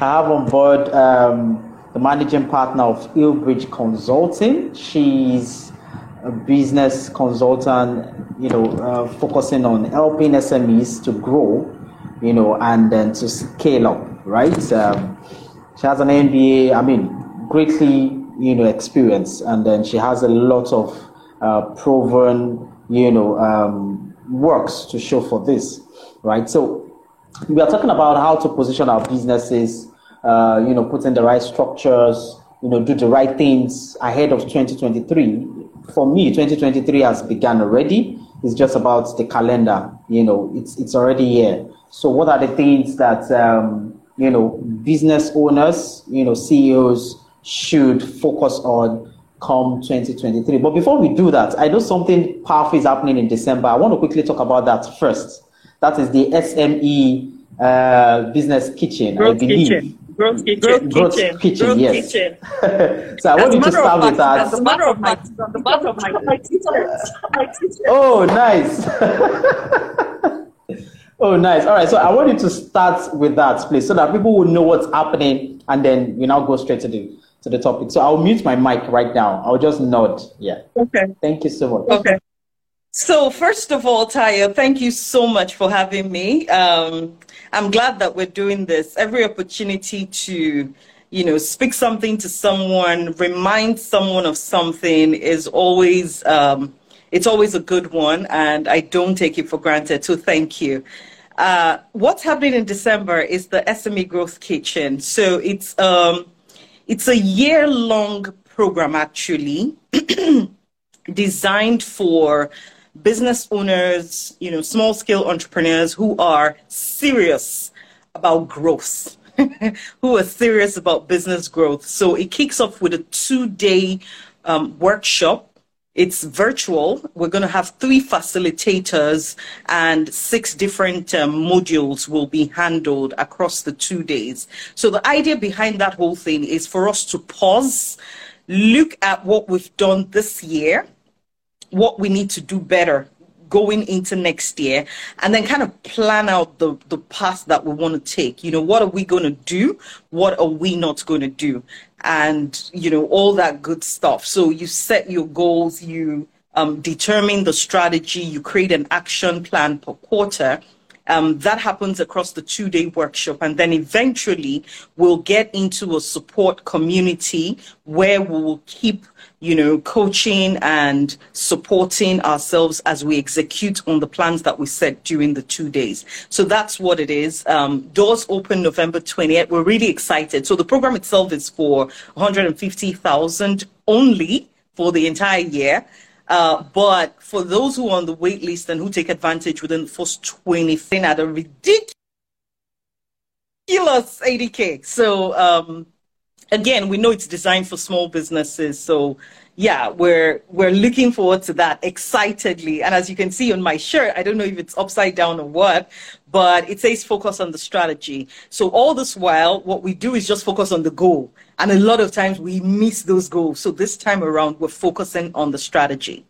I have on board um, the managing partner of Hillbridge Consulting. She's a business consultant, you know, uh, focusing on helping SMEs to grow, you know, and then to scale up, right? Um, she has an MBA, I mean, greatly, you know, experience, and then she has a lot of uh, proven, you know, um, works to show for this, right? So we are talking about how to position our businesses, uh, you know, put in the right structures, you know, do the right things ahead of 2023. For me, 2023 has begun already. It's just about the calendar, you know, it's, it's already here. So what are the things that, um, you know, business owners, you know, CEOs should focus on come 2023? But before we do that, I know something powerful is happening in December. I want to quickly talk about that first. That is the SME uh, business kitchen, Growth I believe. kitchen. Growth kitchen. Growth kitchen. kitchen, Growth yes. kitchen. so I want you to start with That's that. the matter of my on the back of my my t-shirt. My t-shirt. Oh, nice. oh, nice. All right. So I want you to start with that, please, so that people will know what's happening, and then we now go straight to the to the topic. So I'll mute my mic right now. I'll just nod. Yeah. Okay. Thank you so much. Okay. So first of all, Tayo, thank you so much for having me. Um, I'm glad that we're doing this. Every opportunity to, you know, speak something to someone, remind someone of something is always, um, it's always a good one, and I don't take it for granted. So thank you. Uh, what's happening in December is the SME Growth Kitchen. So it's um, it's a year-long program actually, designed for business owners, you know, small scale entrepreneurs who are serious about growth, who are serious about business growth. So it kicks off with a two day um, workshop. It's virtual. We're going to have three facilitators and six different um, modules will be handled across the two days. So the idea behind that whole thing is for us to pause, look at what we've done this year, what we need to do better going into next year and then kind of plan out the, the path that we want to take. You know, what are we going to do? What are we not going to do? And, you know, all that good stuff. So you set your goals, you um, determine the strategy, you create an action plan per quarter. Um, that happens across the two day workshop. And then eventually we'll get into a support community where we will keep, you know, coaching and supporting ourselves as we execute on the plans that we set during the two days. So that's what it is. Um, doors open November 28th. We're really excited. So the program itself is for 150,000 only for the entire year. Uh, but for those who are on the wait list and who take advantage within the first 20, thing at a ridiculous 80K. So, um, again, we know it's designed for small businesses. So, yeah, we're, we're looking forward to that excitedly. And as you can see on my shirt, I don't know if it's upside down or what, but it says focus on the strategy. So all this while, what we do is just focus on the goal. And a lot of times we miss those goals. So this time around, we're focusing on the strategy.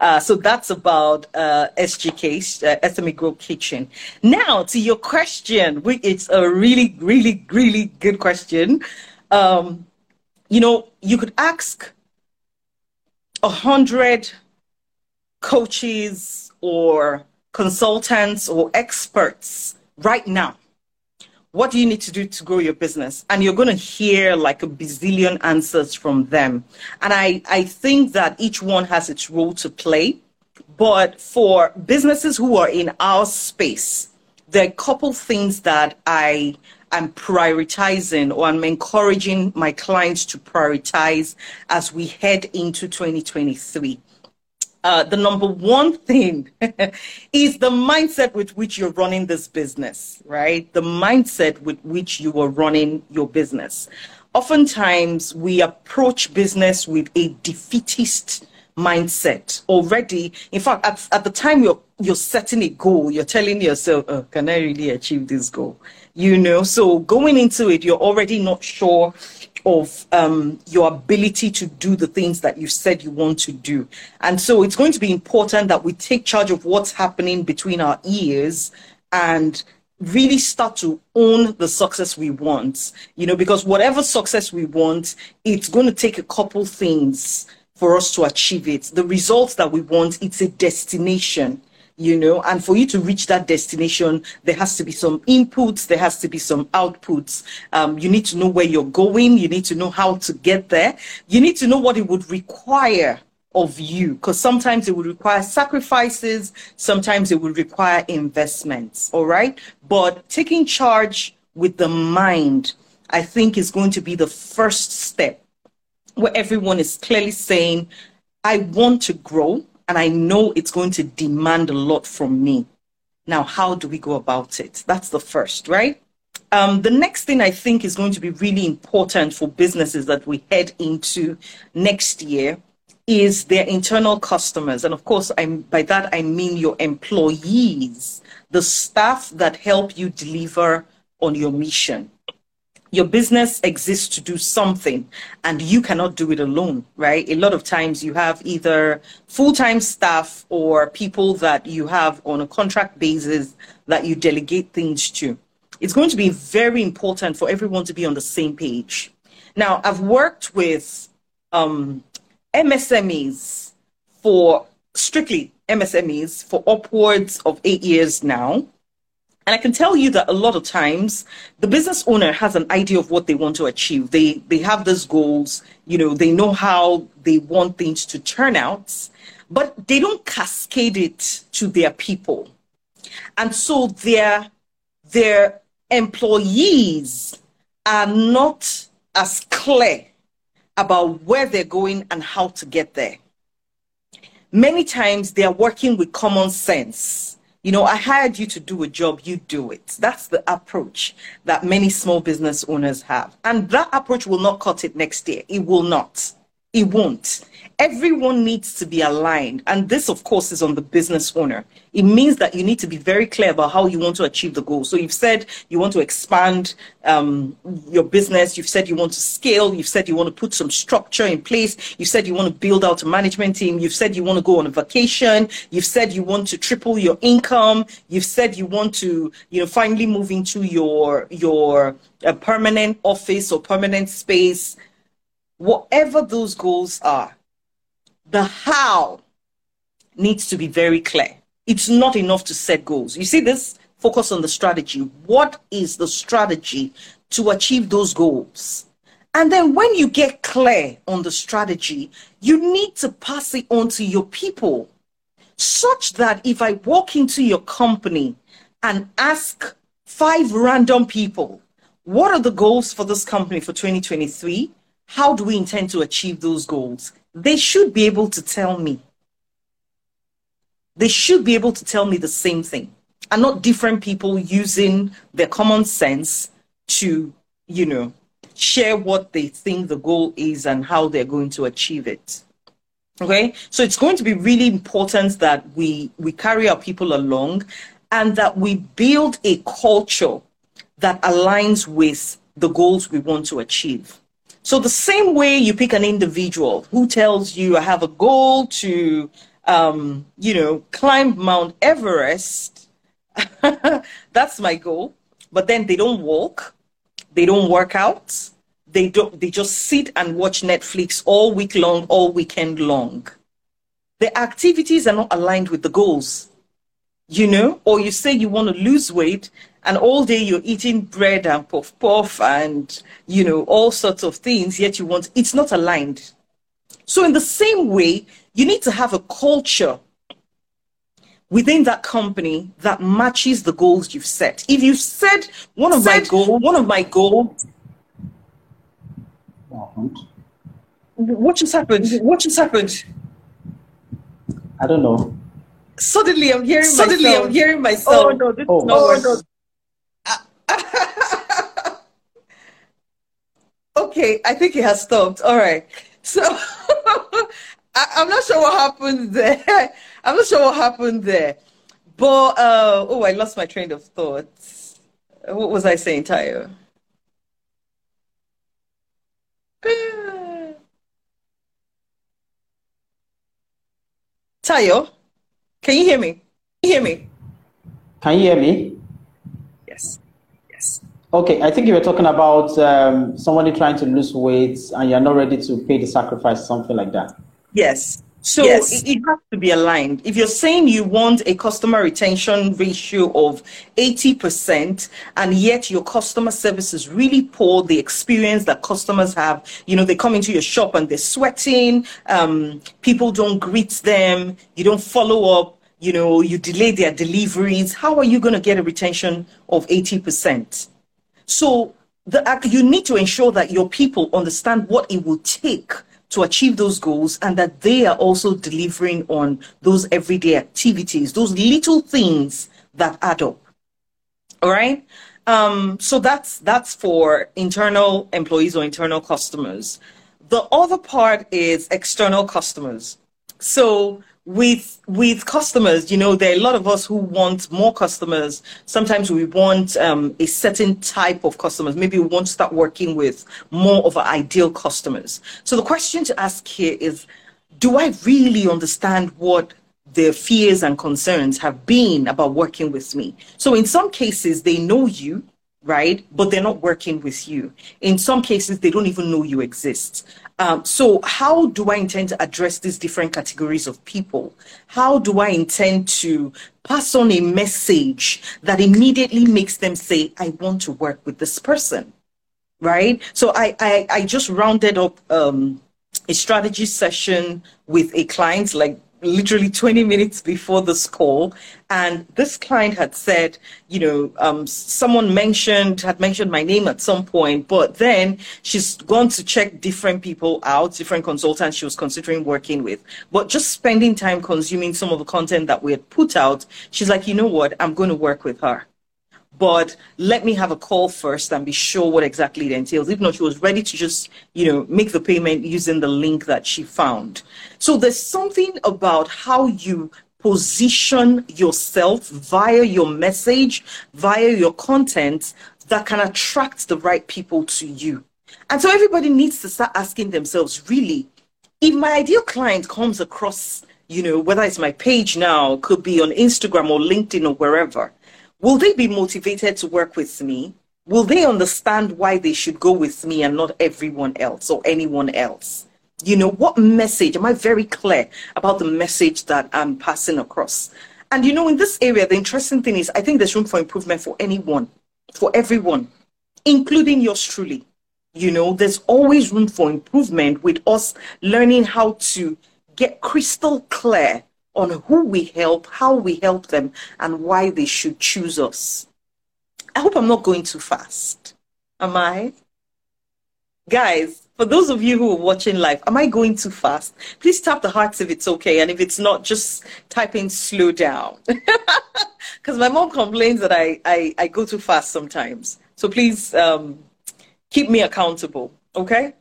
Uh, so that's about uh, SGK, uh, SME Grow Kitchen. Now to your question, it's a really, really, really good question. Um, you know, you could ask a hundred coaches or consultants or experts right now what do you need to do to grow your business? And you're going to hear like a bazillion answers from them. And i i think that each one has its role to play. But for businesses who are in our space there are a couple things that i am prioritizing or i'm encouraging my clients to prioritize as we head into 2023 uh, the number one thing is the mindset with which you're running this business, right? The mindset with which you are running your business. Oftentimes, we approach business with a defeatist mindset already. In fact, at, at the time you're you're setting a goal, you're telling yourself, oh, "Can I really achieve this goal?" You know, so going into it, you're already not sure of um, your ability to do the things that you said you want to do. And so it's going to be important that we take charge of what's happening between our ears and really start to own the success we want. You know, because whatever success we want, it's going to take a couple things for us to achieve it. The results that we want, it's a destination you know and for you to reach that destination there has to be some inputs there has to be some outputs. Um, you need to know where you're going you need to know how to get there. You need to know what it would require of you because sometimes it would require sacrifices sometimes it would require investments all right? But taking charge with the mind i think is going to be the first step where everyone is clearly saying i want to grow and I know it's going to demand a lot from me. Now, how do we go about it? That's the first, right? Um, the next thing I think is going to be really important for businesses that we head into next year is their internal customers. And of course, I'm, by that I mean your employees, the staff that help you deliver on your mission your business exists to do something and you cannot do it alone, right? A lot of times you have either full time staff or people that you have on a contract basis that you delegate things to. It's going to be very important for everyone to be on the same page. Now, I've worked with um, MSMEs for strictly MSMEs for upwards of eight years now. And I can tell you that a lot of times the business owner has an idea of what they want to achieve. They they have those goals, you know, they know how they want things to turn out, but they don't cascade it to their people. And so their their employees are not as clear about where they're going and how to get there. Many times they are working with common sense you know, I hired you to do a job, you do it. That's the approach that many small business owners have. And that approach will not cut it next year. It will not. It won't. Everyone needs to be aligned. And this, of course, is on the business owner. It means that you need to be very clear about how you want to achieve the goal. So you've said you want to expand um, your business. You've said you want to scale. You've said you want to put some structure in place. You said you want to build out a management team. You've said you want to go on a vacation. You've said you want to triple your income. You've said you want to, you know, finally move into your, your uh, permanent office or permanent space whatever those goals are, the how needs to be very clear. It's not enough to set goals. You see this? Focus on the strategy. What is the strategy to achieve those goals? And then when you get clear on the strategy, you need to pass it on to your people such that if I walk into your company and ask five random people, what are the goals for this company for 2023? How do we intend to achieve those goals? They should be able to tell me. They should be able to tell me the same thing and not different people using their common sense to, you know, share what they think the goal is and how they're going to achieve it. Okay, so it's going to be really important that we we carry our people along and that we build a culture that aligns with the goals we want to achieve. So the same way you pick an individual who tells you, I have a goal to, um, you know, climb Mount Everest. That's my goal. But then they don't walk. They don't work out. They don't, they just sit and watch Netflix all week long, all weekend long. The activities are not aligned with the goals, you know, or you say you want to lose weight and all day you're eating bread and puff puff and you know all sorts of things yet you want it's not aligned. So in the same way you need to have a culture within that company that matches the goals you've set. If you've said one of my goals one of my goals what just happened? What just happened? I don't know. Suddenly i'm hearing suddenly myself. i'm hearing myself. Oh no this oh. no, no okay, I think it has stopped. All right. So I, am not sure what happened there. I'm not sure what happened there. But uh, oh, I lost my train of thought. What was I saying, Tayo? Tayo, can you hear me? Can you hear me? Can you hear me? Yes. Yes. Okay, I think you were talking about um, somebody trying to lose weight and you're not ready to pay the sacrifice, something like that. Yes. So yes. it, it has to be aligned. If you're saying you want a customer retention ratio of 80% and yet your customer service is really poor, the experience that customers have, you know, they come into your shop and they're sweating, um, people don't greet them, you don't follow up, you know, you delay their deliveries, how are you going to get a retention of 80%? So the, you need to ensure that your people understand what it will take to achieve those goals and that they are also delivering on those everyday activities, those little things that add up. All right. Um, so that's that's for internal employees or internal customers. The other part is external customers. So with with customers you know there are a lot of us who want more customers sometimes we want um, a certain type of customers maybe we want to start working with more of our ideal customers so the question to ask here is do i really understand what their fears and concerns have been about working with me so in some cases they know you right? But they're not working with you. In some cases, they don't even know you exist. Um, so, how do I intend to address these different categories of people? How do I intend to pass on a message that immediately makes them say, I want to work with this person? Right? So, I, I, I just rounded up um, a strategy session with a client like literally 20 minutes before this call and this client had said you know um, someone mentioned had mentioned my name at some point but then she's gone to check different people out different consultants she was considering working with. But just spending time consuming some of the content that we had put out she's like you know what? I'm going to work with her but let me have a call first and be sure what exactly it entails. If not, she was ready to just, you know, make the payment using the link that she found. So there's something about how you position yourself via your message, via your content that can attract the right people to you. And so everybody needs to start asking themselves, really, if my ideal client comes across, you know, whether it's my page now, could be on Instagram or LinkedIn or wherever, Will they be motivated to work with me? Will they understand why they should go with me and not everyone else or anyone else? You know, what message? Am I very clear about the message that I'm passing across? And you know, in this area, the interesting thing is I think there's room for improvement for anyone, for everyone, including yours truly. You know, there's always room for improvement with us learning how to get crystal clear on who we help, how we help them, and why they should choose us. I hope I'm not going too fast. Am I? Guys, for those of you who are watching live, am I going too fast? Please tap the hearts if it's okay. And if it's not, just type in slow down. Because my mom complains that I, I, I, go too fast sometimes. So please um, keep me accountable. Okay?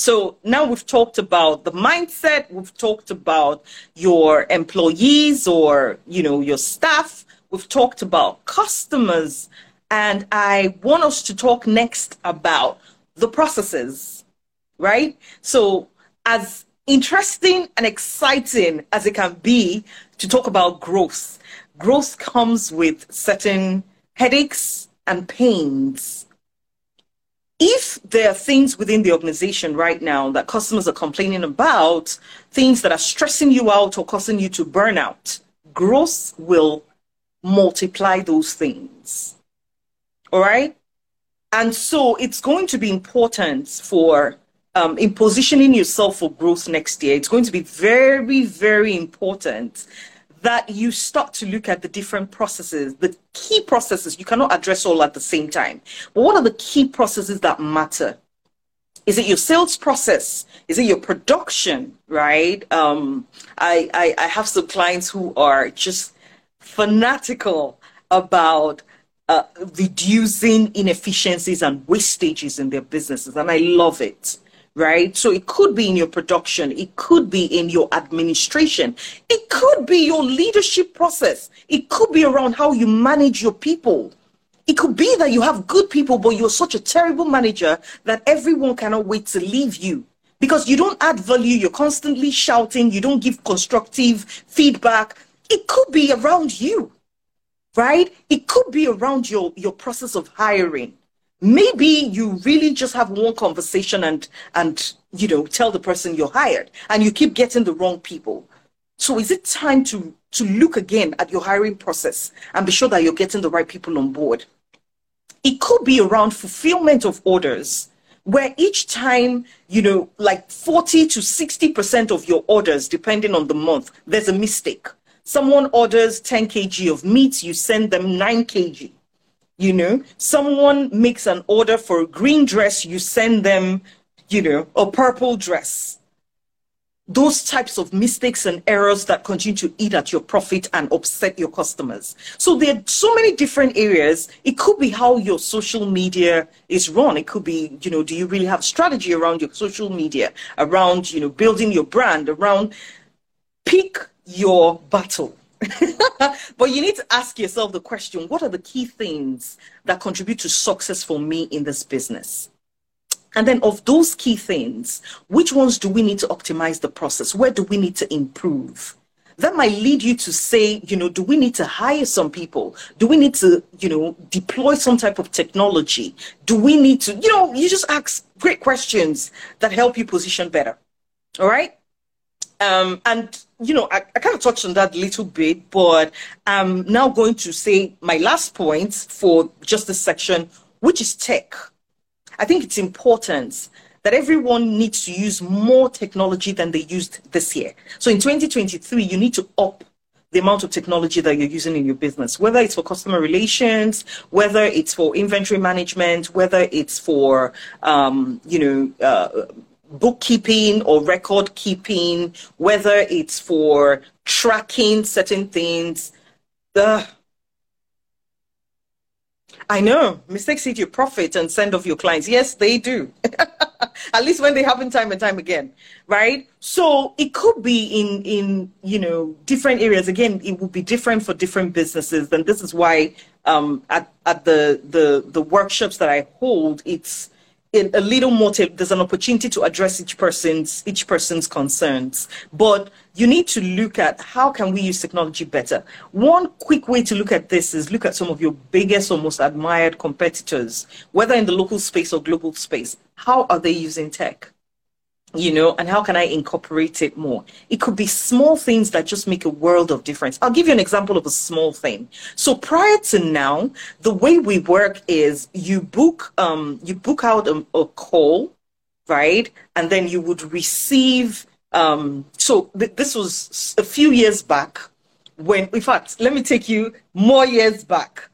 So now we've talked about the mindset, we've talked about your employees or, you know, your staff, we've talked about customers, and I want us to talk next about the processes, right? So as interesting and exciting as it can be to talk about growth, growth comes with certain headaches and pains if there are things within the organization right now that customers are complaining about, things that are stressing you out or causing you to burn out, growth will multiply those things. All right? And so it's going to be important for um, in positioning yourself for growth next year. It's going to be very, very important that you start to look at the different processes, the key processes. You cannot address all at the same time. But what are the key processes that matter? Is it your sales process? Is it your production? Right? Um, I, I, I have some clients who are just fanatical about uh, reducing inefficiencies and wastages in their businesses, and I love it right? So it could be in your production, it could be in your administration, it could be your leadership process, it could be around how you manage your people. It could be that you have good people, but you're such a terrible manager that everyone cannot wait to leave you because you don't add value, you're constantly shouting, you don't give constructive feedback. It could be around you. right? It could be around your, your process of hiring. Maybe you really just have one conversation and, and, you know, tell the person you're hired and you keep getting the wrong people. So is it time to, to look again at your hiring process and be sure that you're getting the right people on board? It could be around fulfillment of orders where each time, you know, like 40 to 60% of your orders, depending on the month, there's a mistake. Someone orders 10 kg of meat, you send them 9 kg. You know, someone makes an order for a green dress, you send them, you know, a purple dress those types of mistakes and errors that continue to eat at your profit and upset your customers. So there are so many different areas. It could be how your social media is run. It could be, you know, do you really have strategy around your social media, around, you know, building your brand, around pick your battle. but you need to ask yourself the question, what are the key things that contribute to success for me in this business? And then of those key things, which ones do we need to optimize the process? Where do we need to improve? That might lead you to say, you know, do we need to hire some people? Do we need to, you know, deploy some type of technology? Do we need to, you know, you just ask great questions that help you position better. All right. Um, and you know, I, I kind of touched on that a little bit, but I'm now going to say my last point for just this section, which is tech. I think it's important that everyone needs to use more technology than they used this year. So in 2023, you need to up the amount of technology that you're using in your business, whether it's for customer relations, whether it's for inventory management, whether it's for, um, you know, uh, bookkeeping or record keeping, whether it's for tracking certain things. The I know mistakes eat your profit and send off your clients. Yes, they do. At least when they happen time and time again, right? So it could be in in you know different areas. Again, it will be different for different businesses, and this is why um, at at the the the workshops that I hold, it's in a little more there's an opportunity to address each person's each person's concerns. But you need to look at how can we use technology better. One quick way to look at this is look at some of your biggest or most admired competitors whether in the local space or global space. How are they using tech you know, and how can I incorporate it more? It could be small things that just make a world of difference. I'll give you an example of a small thing. So prior to now, the way we work is you book, um, you book out a, a call, right? And then you would receive, um, so th- this was a few years back when, in fact, let me take you more years back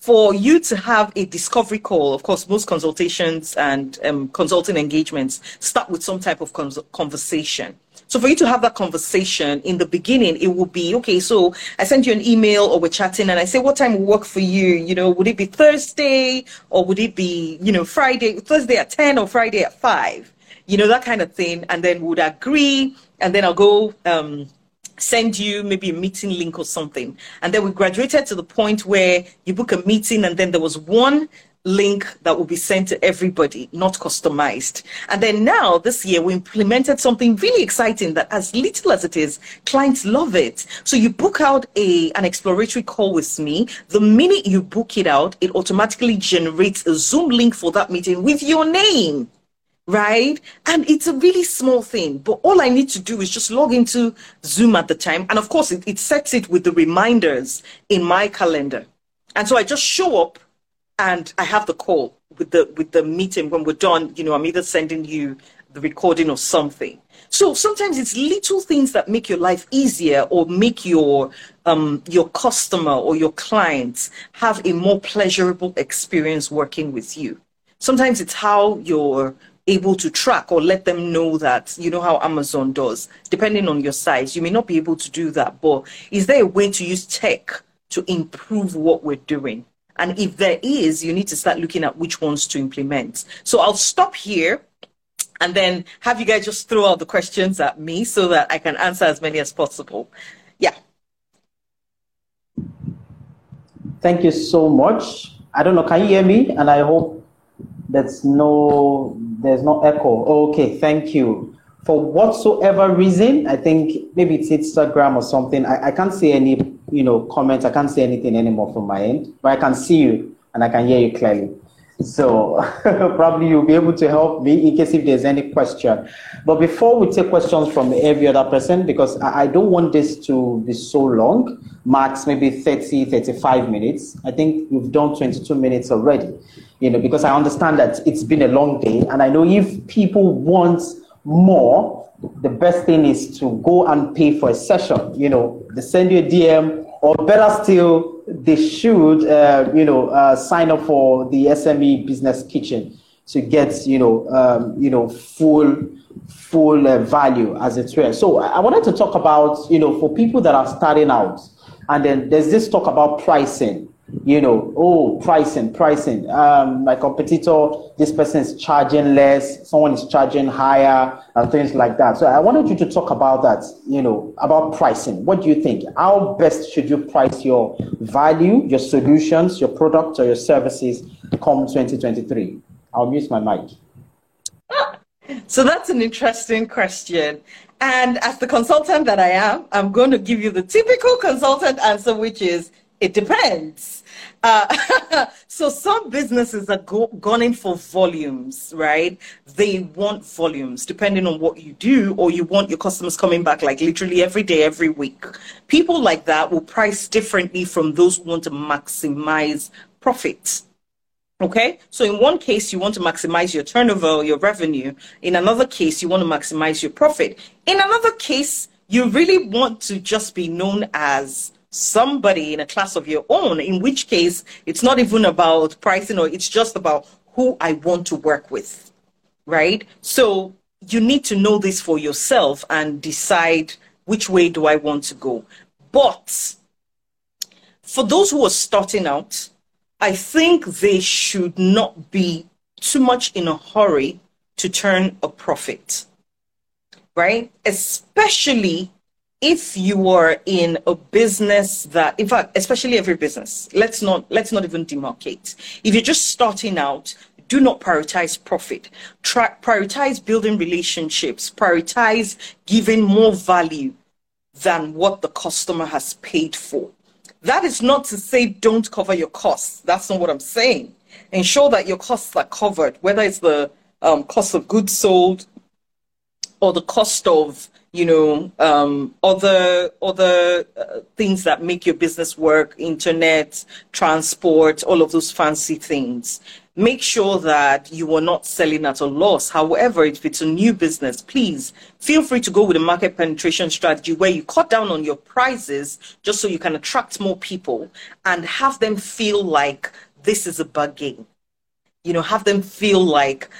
for you to have a discovery call, of course, most consultations and um, consulting engagements start with some type of conversation. So for you to have that conversation in the beginning, it will be okay. So I send you an email, or we're chatting, and I say, "What time will work for you? You know, would it be Thursday, or would it be you know Friday, Thursday at ten, or Friday at five? You know that kind of thing." And then would agree, and then I'll go. Um, send you maybe a meeting link or something. And then we graduated to the point where you book a meeting and then there was one link that will be sent to everybody, not customized. And then now this year we implemented something really exciting that as little as it is, clients love it. So you book out a an exploratory call with me. The minute you book it out, it automatically generates a Zoom link for that meeting with your name right? And it's a really small thing, but all I need to do is just log into Zoom at the time. And of course, it, it sets it with the reminders in my calendar. And so I just show up and I have the call with the with the meeting when we're done. You know, I'm either sending you the recording or something. So sometimes it's little things that make your life easier or make your um, your customer or your clients have a more pleasurable experience working with you. Sometimes it's how your able to track or let them know that you know how Amazon does, depending on your size. You may not be able to do that, but is there a way to use tech to improve what we're doing? And if there is, you need to start looking at which ones to implement. So I'll stop here and then have you guys just throw out the questions at me so that I can answer as many as possible. Yeah. Thank you so much. I don't know, can you hear me? And I hope there's no there's no echo. Okay, thank you. For whatsoever reason, I think maybe it's Instagram or something. I, I can't see any you know, comments. I can't see anything anymore from my end, but I can see you and I can hear you clearly. So probably you'll be able to help me in case if there's any question. But before we take questions from every other person, because I don't want this to be so long, max maybe 30, 35 minutes. I think we've done 22 minutes already, you know, because I understand that it's been a long day. And I know if people want more, the best thing is to go and pay for a session. You know, they send you a DM, or better still, they should, uh, you know, uh, sign up for the SME Business Kitchen to get, you know, um, you know, full, full uh, value as it were. So I wanted to talk about, you know, for people that are starting out, and then there's this talk about pricing you know, oh, pricing, pricing. Um, my competitor, this person is charging less, someone is charging higher, and things like that. So I wanted you to talk about that, you know, about pricing. What do you think? How best should you price your value, your solutions, your products, or your services come 2023? I'll mute my mic. So that's an interesting question. And as the consultant that I am, I'm going to give you the typical consultant answer, which is it depends. Uh, so some businesses are go- gunning for volumes, right? They want volumes depending on what you do, or you want your customers coming back like literally every day, every week. People like that will price differently from those who want to maximize profits. Okay, so in one case, you want to maximize your turnover, or your revenue. In another case, you want to maximize your profit. In another case, you really want to just be known as somebody in a class of your own, in which case it's not even about pricing or it's just about who I want to work with, right? So you need to know this for yourself and decide which way do I want to go. But for those who are starting out, I think they should not be too much in a hurry to turn a profit, right? Especially if you are in a business that in fact especially every business let's not let's not even demarcate. If you're just starting out do not prioritize profit. Prioritize building relationships. Prioritize giving more value than what the customer has paid for. That is not to say don't cover your costs. That's not what i'm saying. Ensure that your costs are covered whether it's the um, cost of goods sold or the cost of you know, um, other other uh, things that make your business work, internet, transport, all of those fancy things. Make sure that you are not selling at a loss. However, if it's a new business, please feel free to go with a market penetration strategy where you cut down on your prices just so you can attract more people and have them feel like this is a bargain. You know, have them feel like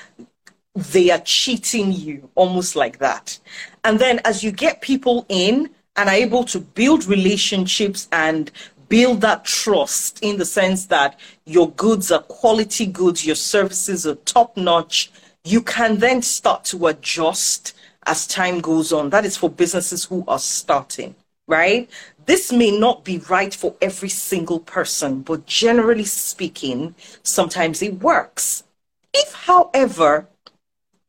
they are cheating you, almost like that. And then as you get people in and are able to build relationships and build that trust in the sense that your goods are quality goods, your services are top notch, you can then start to adjust as time goes on. That is for businesses who are starting, right? This may not be right for every single person, but generally speaking, sometimes it works. If, however,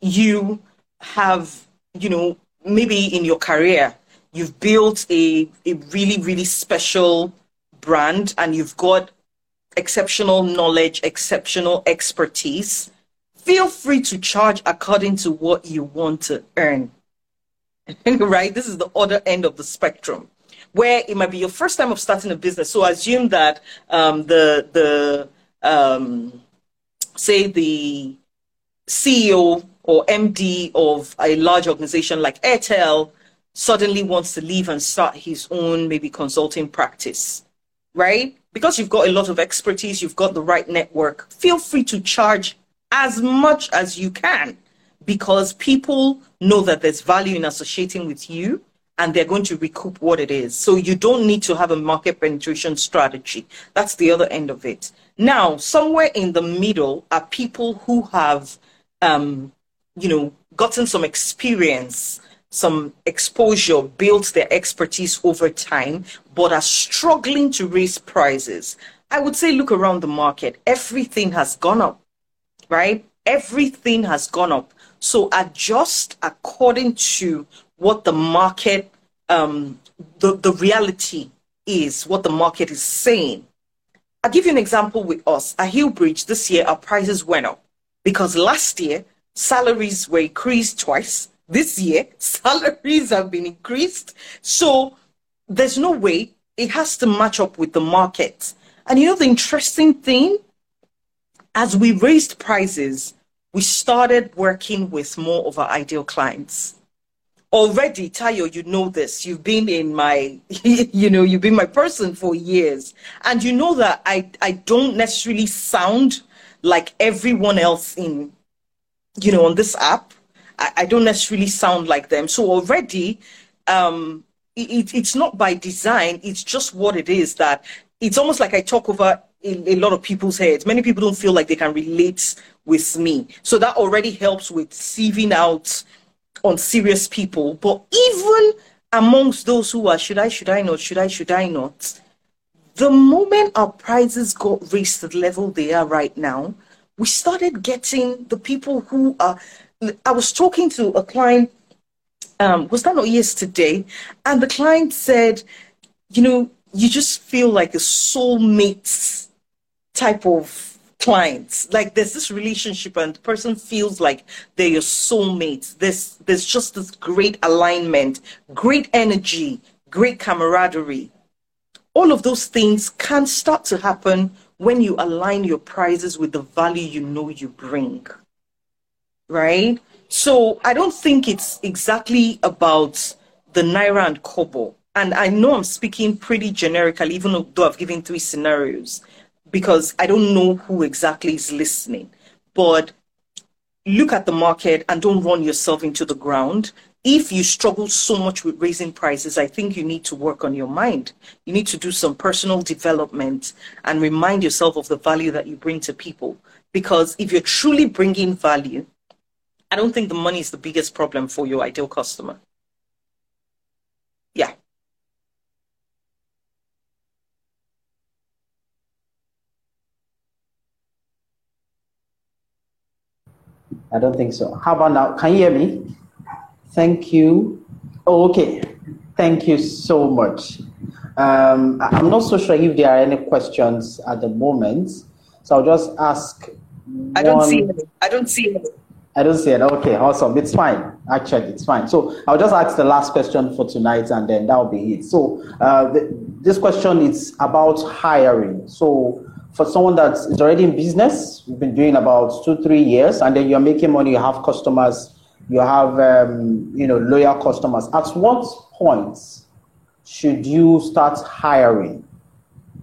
you have, you know, maybe in your career, you've built a, a really, really special brand and you've got exceptional knowledge, exceptional expertise, feel free to charge according to what you want to earn. right? This is the other end of the spectrum where it might be your first time of starting a business. So assume that um, the, the um, say the CEO or MD of a large organization like Airtel suddenly wants to leave and start his own maybe consulting practice, right? Because you've got a lot of expertise, you've got the right network, feel free to charge as much as you can because people know that there's value in associating with you and they're going to recoup what it is. So you don't need to have a market penetration strategy. That's the other end of it. Now, somewhere in the middle are people who have um, you know, gotten some experience, some exposure, built their expertise over time, but are struggling to raise prices. I would say look around the market. Everything has gone up, right? Everything has gone up. So adjust according to what the market, um, the, the reality is, what the market is saying. I'll give you an example with us. At Hillbridge this year, our prices went up because last year salaries were increased twice. This year, salaries have been increased. So there's no way it has to match up with the market. And you know the interesting thing? As we raised prices, we started working with more of our ideal clients. Already, Tayo, you know this. You've been in my, you know, you've been my person for years. And you know that I, I don't necessarily sound like everyone else in, you know, on this app. I, I don't necessarily sound like them. So already, um, it, it's not by design. It's just what it is that it's almost like I talk over a, a lot of people's heads. Many people don't feel like they can relate with me. So that already helps with sieving out on serious people. But even amongst those who are, should I, should I not, should I, should I not, the moment our prices got raised to the level they are right now, we started getting the people who are. I was talking to a client, um, was that not yesterday? And the client said, you know, you just feel like a soulmate type of clients. Like there's this relationship and the person feels like they're your soulmate. There's there's just this great alignment, great energy, great camaraderie. All of those things can start to happen when you align your prizes with the value you know you bring. Right? So I don't think it's exactly about the Naira and Kobo. And I know I'm speaking pretty generically, even though I've given three scenarios because I don't know who exactly is listening. But look at the market and don't run yourself into the ground. If you struggle so much with raising prices, I think you need to work on your mind. You need to do some personal development and remind yourself of the value that you bring to people. Because if you're truly bringing value, I don't think the money is the biggest problem for your ideal customer. Yeah. I don't think so. How about now? Can you hear me? Thank you. Oh, okay. Thank you so much. Um, I'm not so sure if there are any questions at the moment, so I'll just ask. I don't see any. I don't see any. I don't see it. Okay, awesome. It's fine. Actually, it's fine. So I'll just ask the last question for tonight, and then that'll be it. So uh, the, this question is about hiring. So for someone that is already in business, you've been doing about two, three years, and then you're making money, you have customers, you have, um, you know, loyal customers. At what point should you start hiring?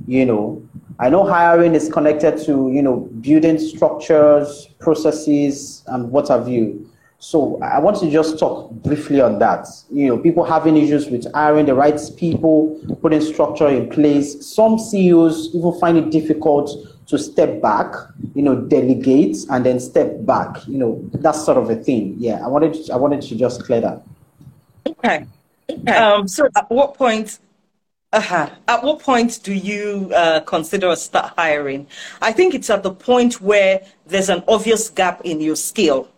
You know, I know hiring is connected to, you know, building structures, processes, and what have you. So I want to just talk briefly on that. You know, people having issues with hiring the right people, putting structure in place. Some CEOs even find it difficult to step back, you know, delegate and then step back. You know, that sort of a thing. Yeah, I wanted to, I wanted to just clear that. Okay. okay. Um, so at what point? Uh-huh. At what point do you uh, consider start hiring? I think it's at the point where there's an obvious gap in your skill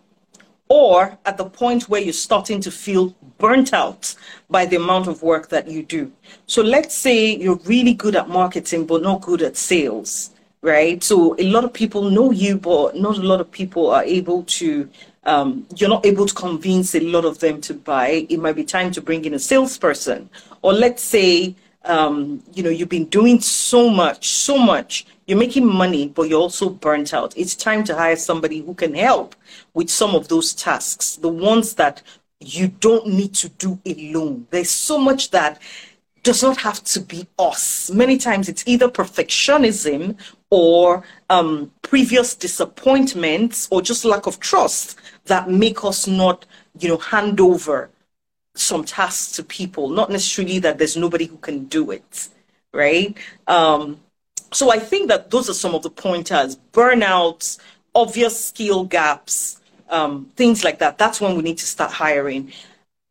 or at the point where you're starting to feel burnt out by the amount of work that you do. So let's say you're really good at marketing, but not good at sales, right? So a lot of people know you, but not a lot of people are able to, um, you're not able to convince a lot of them to buy. It might be time to bring in a salesperson. Or let's say, um, you know, you've been doing so much, so much you're making money, but you're also burnt out. It's time to hire somebody who can help with some of those tasks, the ones that you don't need to do alone. There's so much that does not have to be us. Many times it's either perfectionism or um, previous disappointments or just lack of trust that make us not, you know, hand over some tasks to people. Not necessarily that there's nobody who can do it, right? Um, so I think that those are some of the pointers burnouts, obvious skill gaps, um, things like that. That's when we need to start hiring.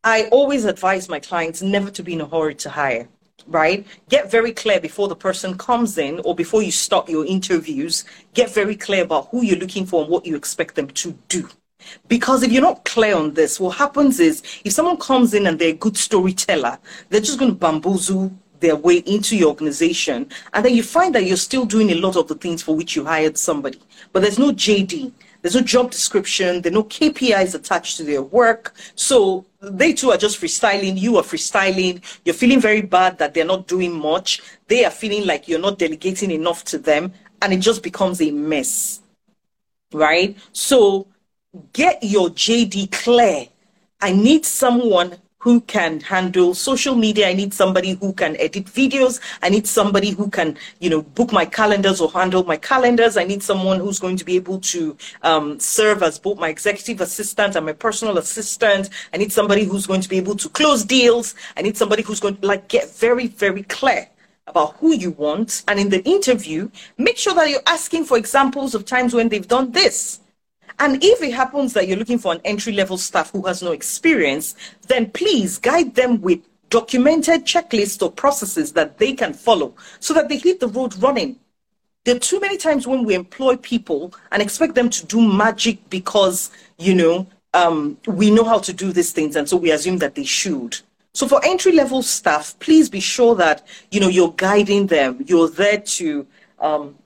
I always advise my clients never to be in a hurry to hire, right? Get very clear before the person comes in or before you start your interviews. Get very clear about who you're looking for and what you expect them to do. Because if you're not clear on this, what happens is if someone comes in and they're a good storyteller, they're just going to bamboozle their way into your organization, and then you find that you're still doing a lot of the things for which you hired somebody, but there's no JD, there's no job description, there are no KPIs attached to their work. So they too are just freestyling. You are freestyling. You're feeling very bad that they're not doing much. They are feeling like you're not delegating enough to them, and it just becomes a mess. Right? So get your JD clear. I need someone who can handle social media. I need somebody who can edit videos. I need somebody who can, you know, book my calendars or handle my calendars. I need someone who's going to be able to um, serve as both my executive assistant and my personal assistant. I need somebody who's going to be able to close deals. I need somebody who's going to like get very, very clear about who you want. And in the interview, make sure that you're asking for examples of times when they've done this and if it happens that you're looking for an entry level staff who has no experience, then please guide them with documented checklists or processes that they can follow so that they hit the road running. There are too many times when we employ people and expect them to do magic because, you know, um, we know how to do these things and so we assume that they should. So for entry level staff, please be sure that, you know, you're guiding them. You're there to um,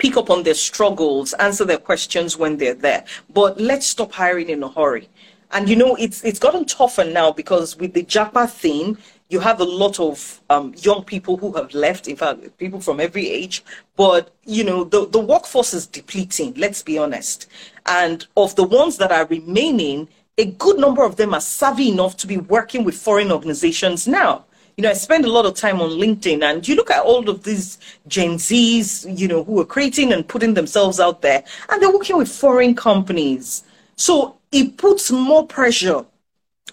pick up on their struggles, answer their questions when they're there. But let's stop hiring in a hurry. And you know, it's it's gotten tougher now because with the JAPA thing, you have a lot of um, young people who have left, in fact, people from every age. But, you know, the, the workforce is depleting, let's be honest. And of the ones that are remaining, a good number of them are savvy enough to be working with foreign organizations now you know, I spend a lot of time on LinkedIn and you look at all of these Gen Zs, you know, who are creating and putting themselves out there and they're working with foreign companies. So it puts more pressure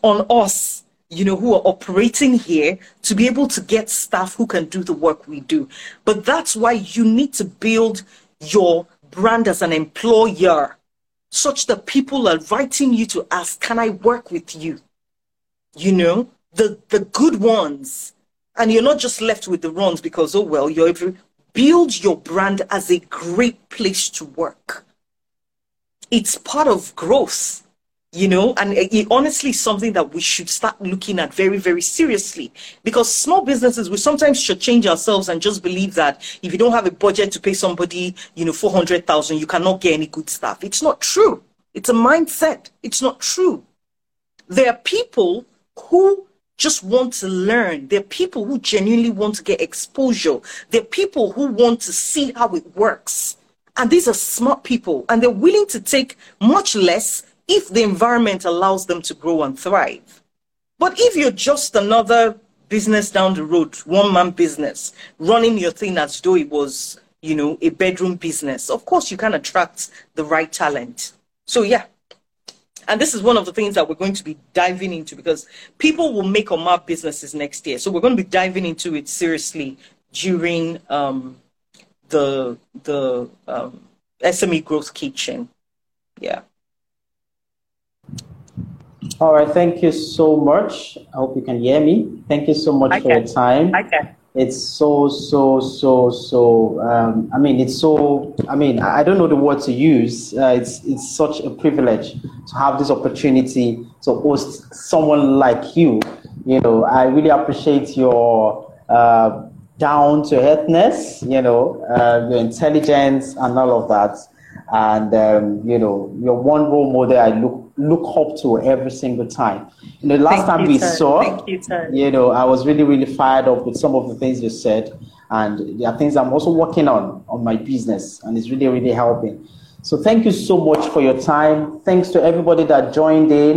on us, you know, who are operating here to be able to get staff who can do the work we do. But that's why you need to build your brand as an employer such that people are writing you to ask, can I work with you? You know, the the good ones. And you're not just left with the runs because oh well you're able build your brand as a great place to work. It's part of growth you know? And it, honestly something that we should start looking at very very seriously. Because small businesses we sometimes should change ourselves and just believe that if you don't have a budget to pay somebody you know 400,000 you cannot get any good stuff. It's not true. It's a mindset. It's not true. There are people who just want to learn. They're people who genuinely want to get exposure. They're people who want to see how it works. And these are smart people, and they're willing to take much less if the environment allows them to grow and thrive. But if you're just another business down the road, one man business, running your thing as though it was, you know, a bedroom business, of course you can attract the right talent. So, yeah, and this is one of the things that we're going to be diving into because people will make or mark businesses next year. So we're going to be diving into it seriously during um, the the um, SME Growth Kitchen. Yeah. All right. Thank you so much. I hope you can hear me. Thank you so much I for can. your time. I can it's so so so so um, i mean it's so i mean i don't know the word to use. Uh, it's it's such a privilege to have this opportunity to host someone like you. You know i really appreciate your uh, down to earthness you know uh, your intelligence and all of that. And um, you know you're one role model i look look up to every single time. You know, last Thank time we saw, you, you, know, I was really, really fired up with some of the things you said. And there are things I'm also working on on my business, and it's really, really helping. So thank you so much for your time. Thanks to everybody that joined in.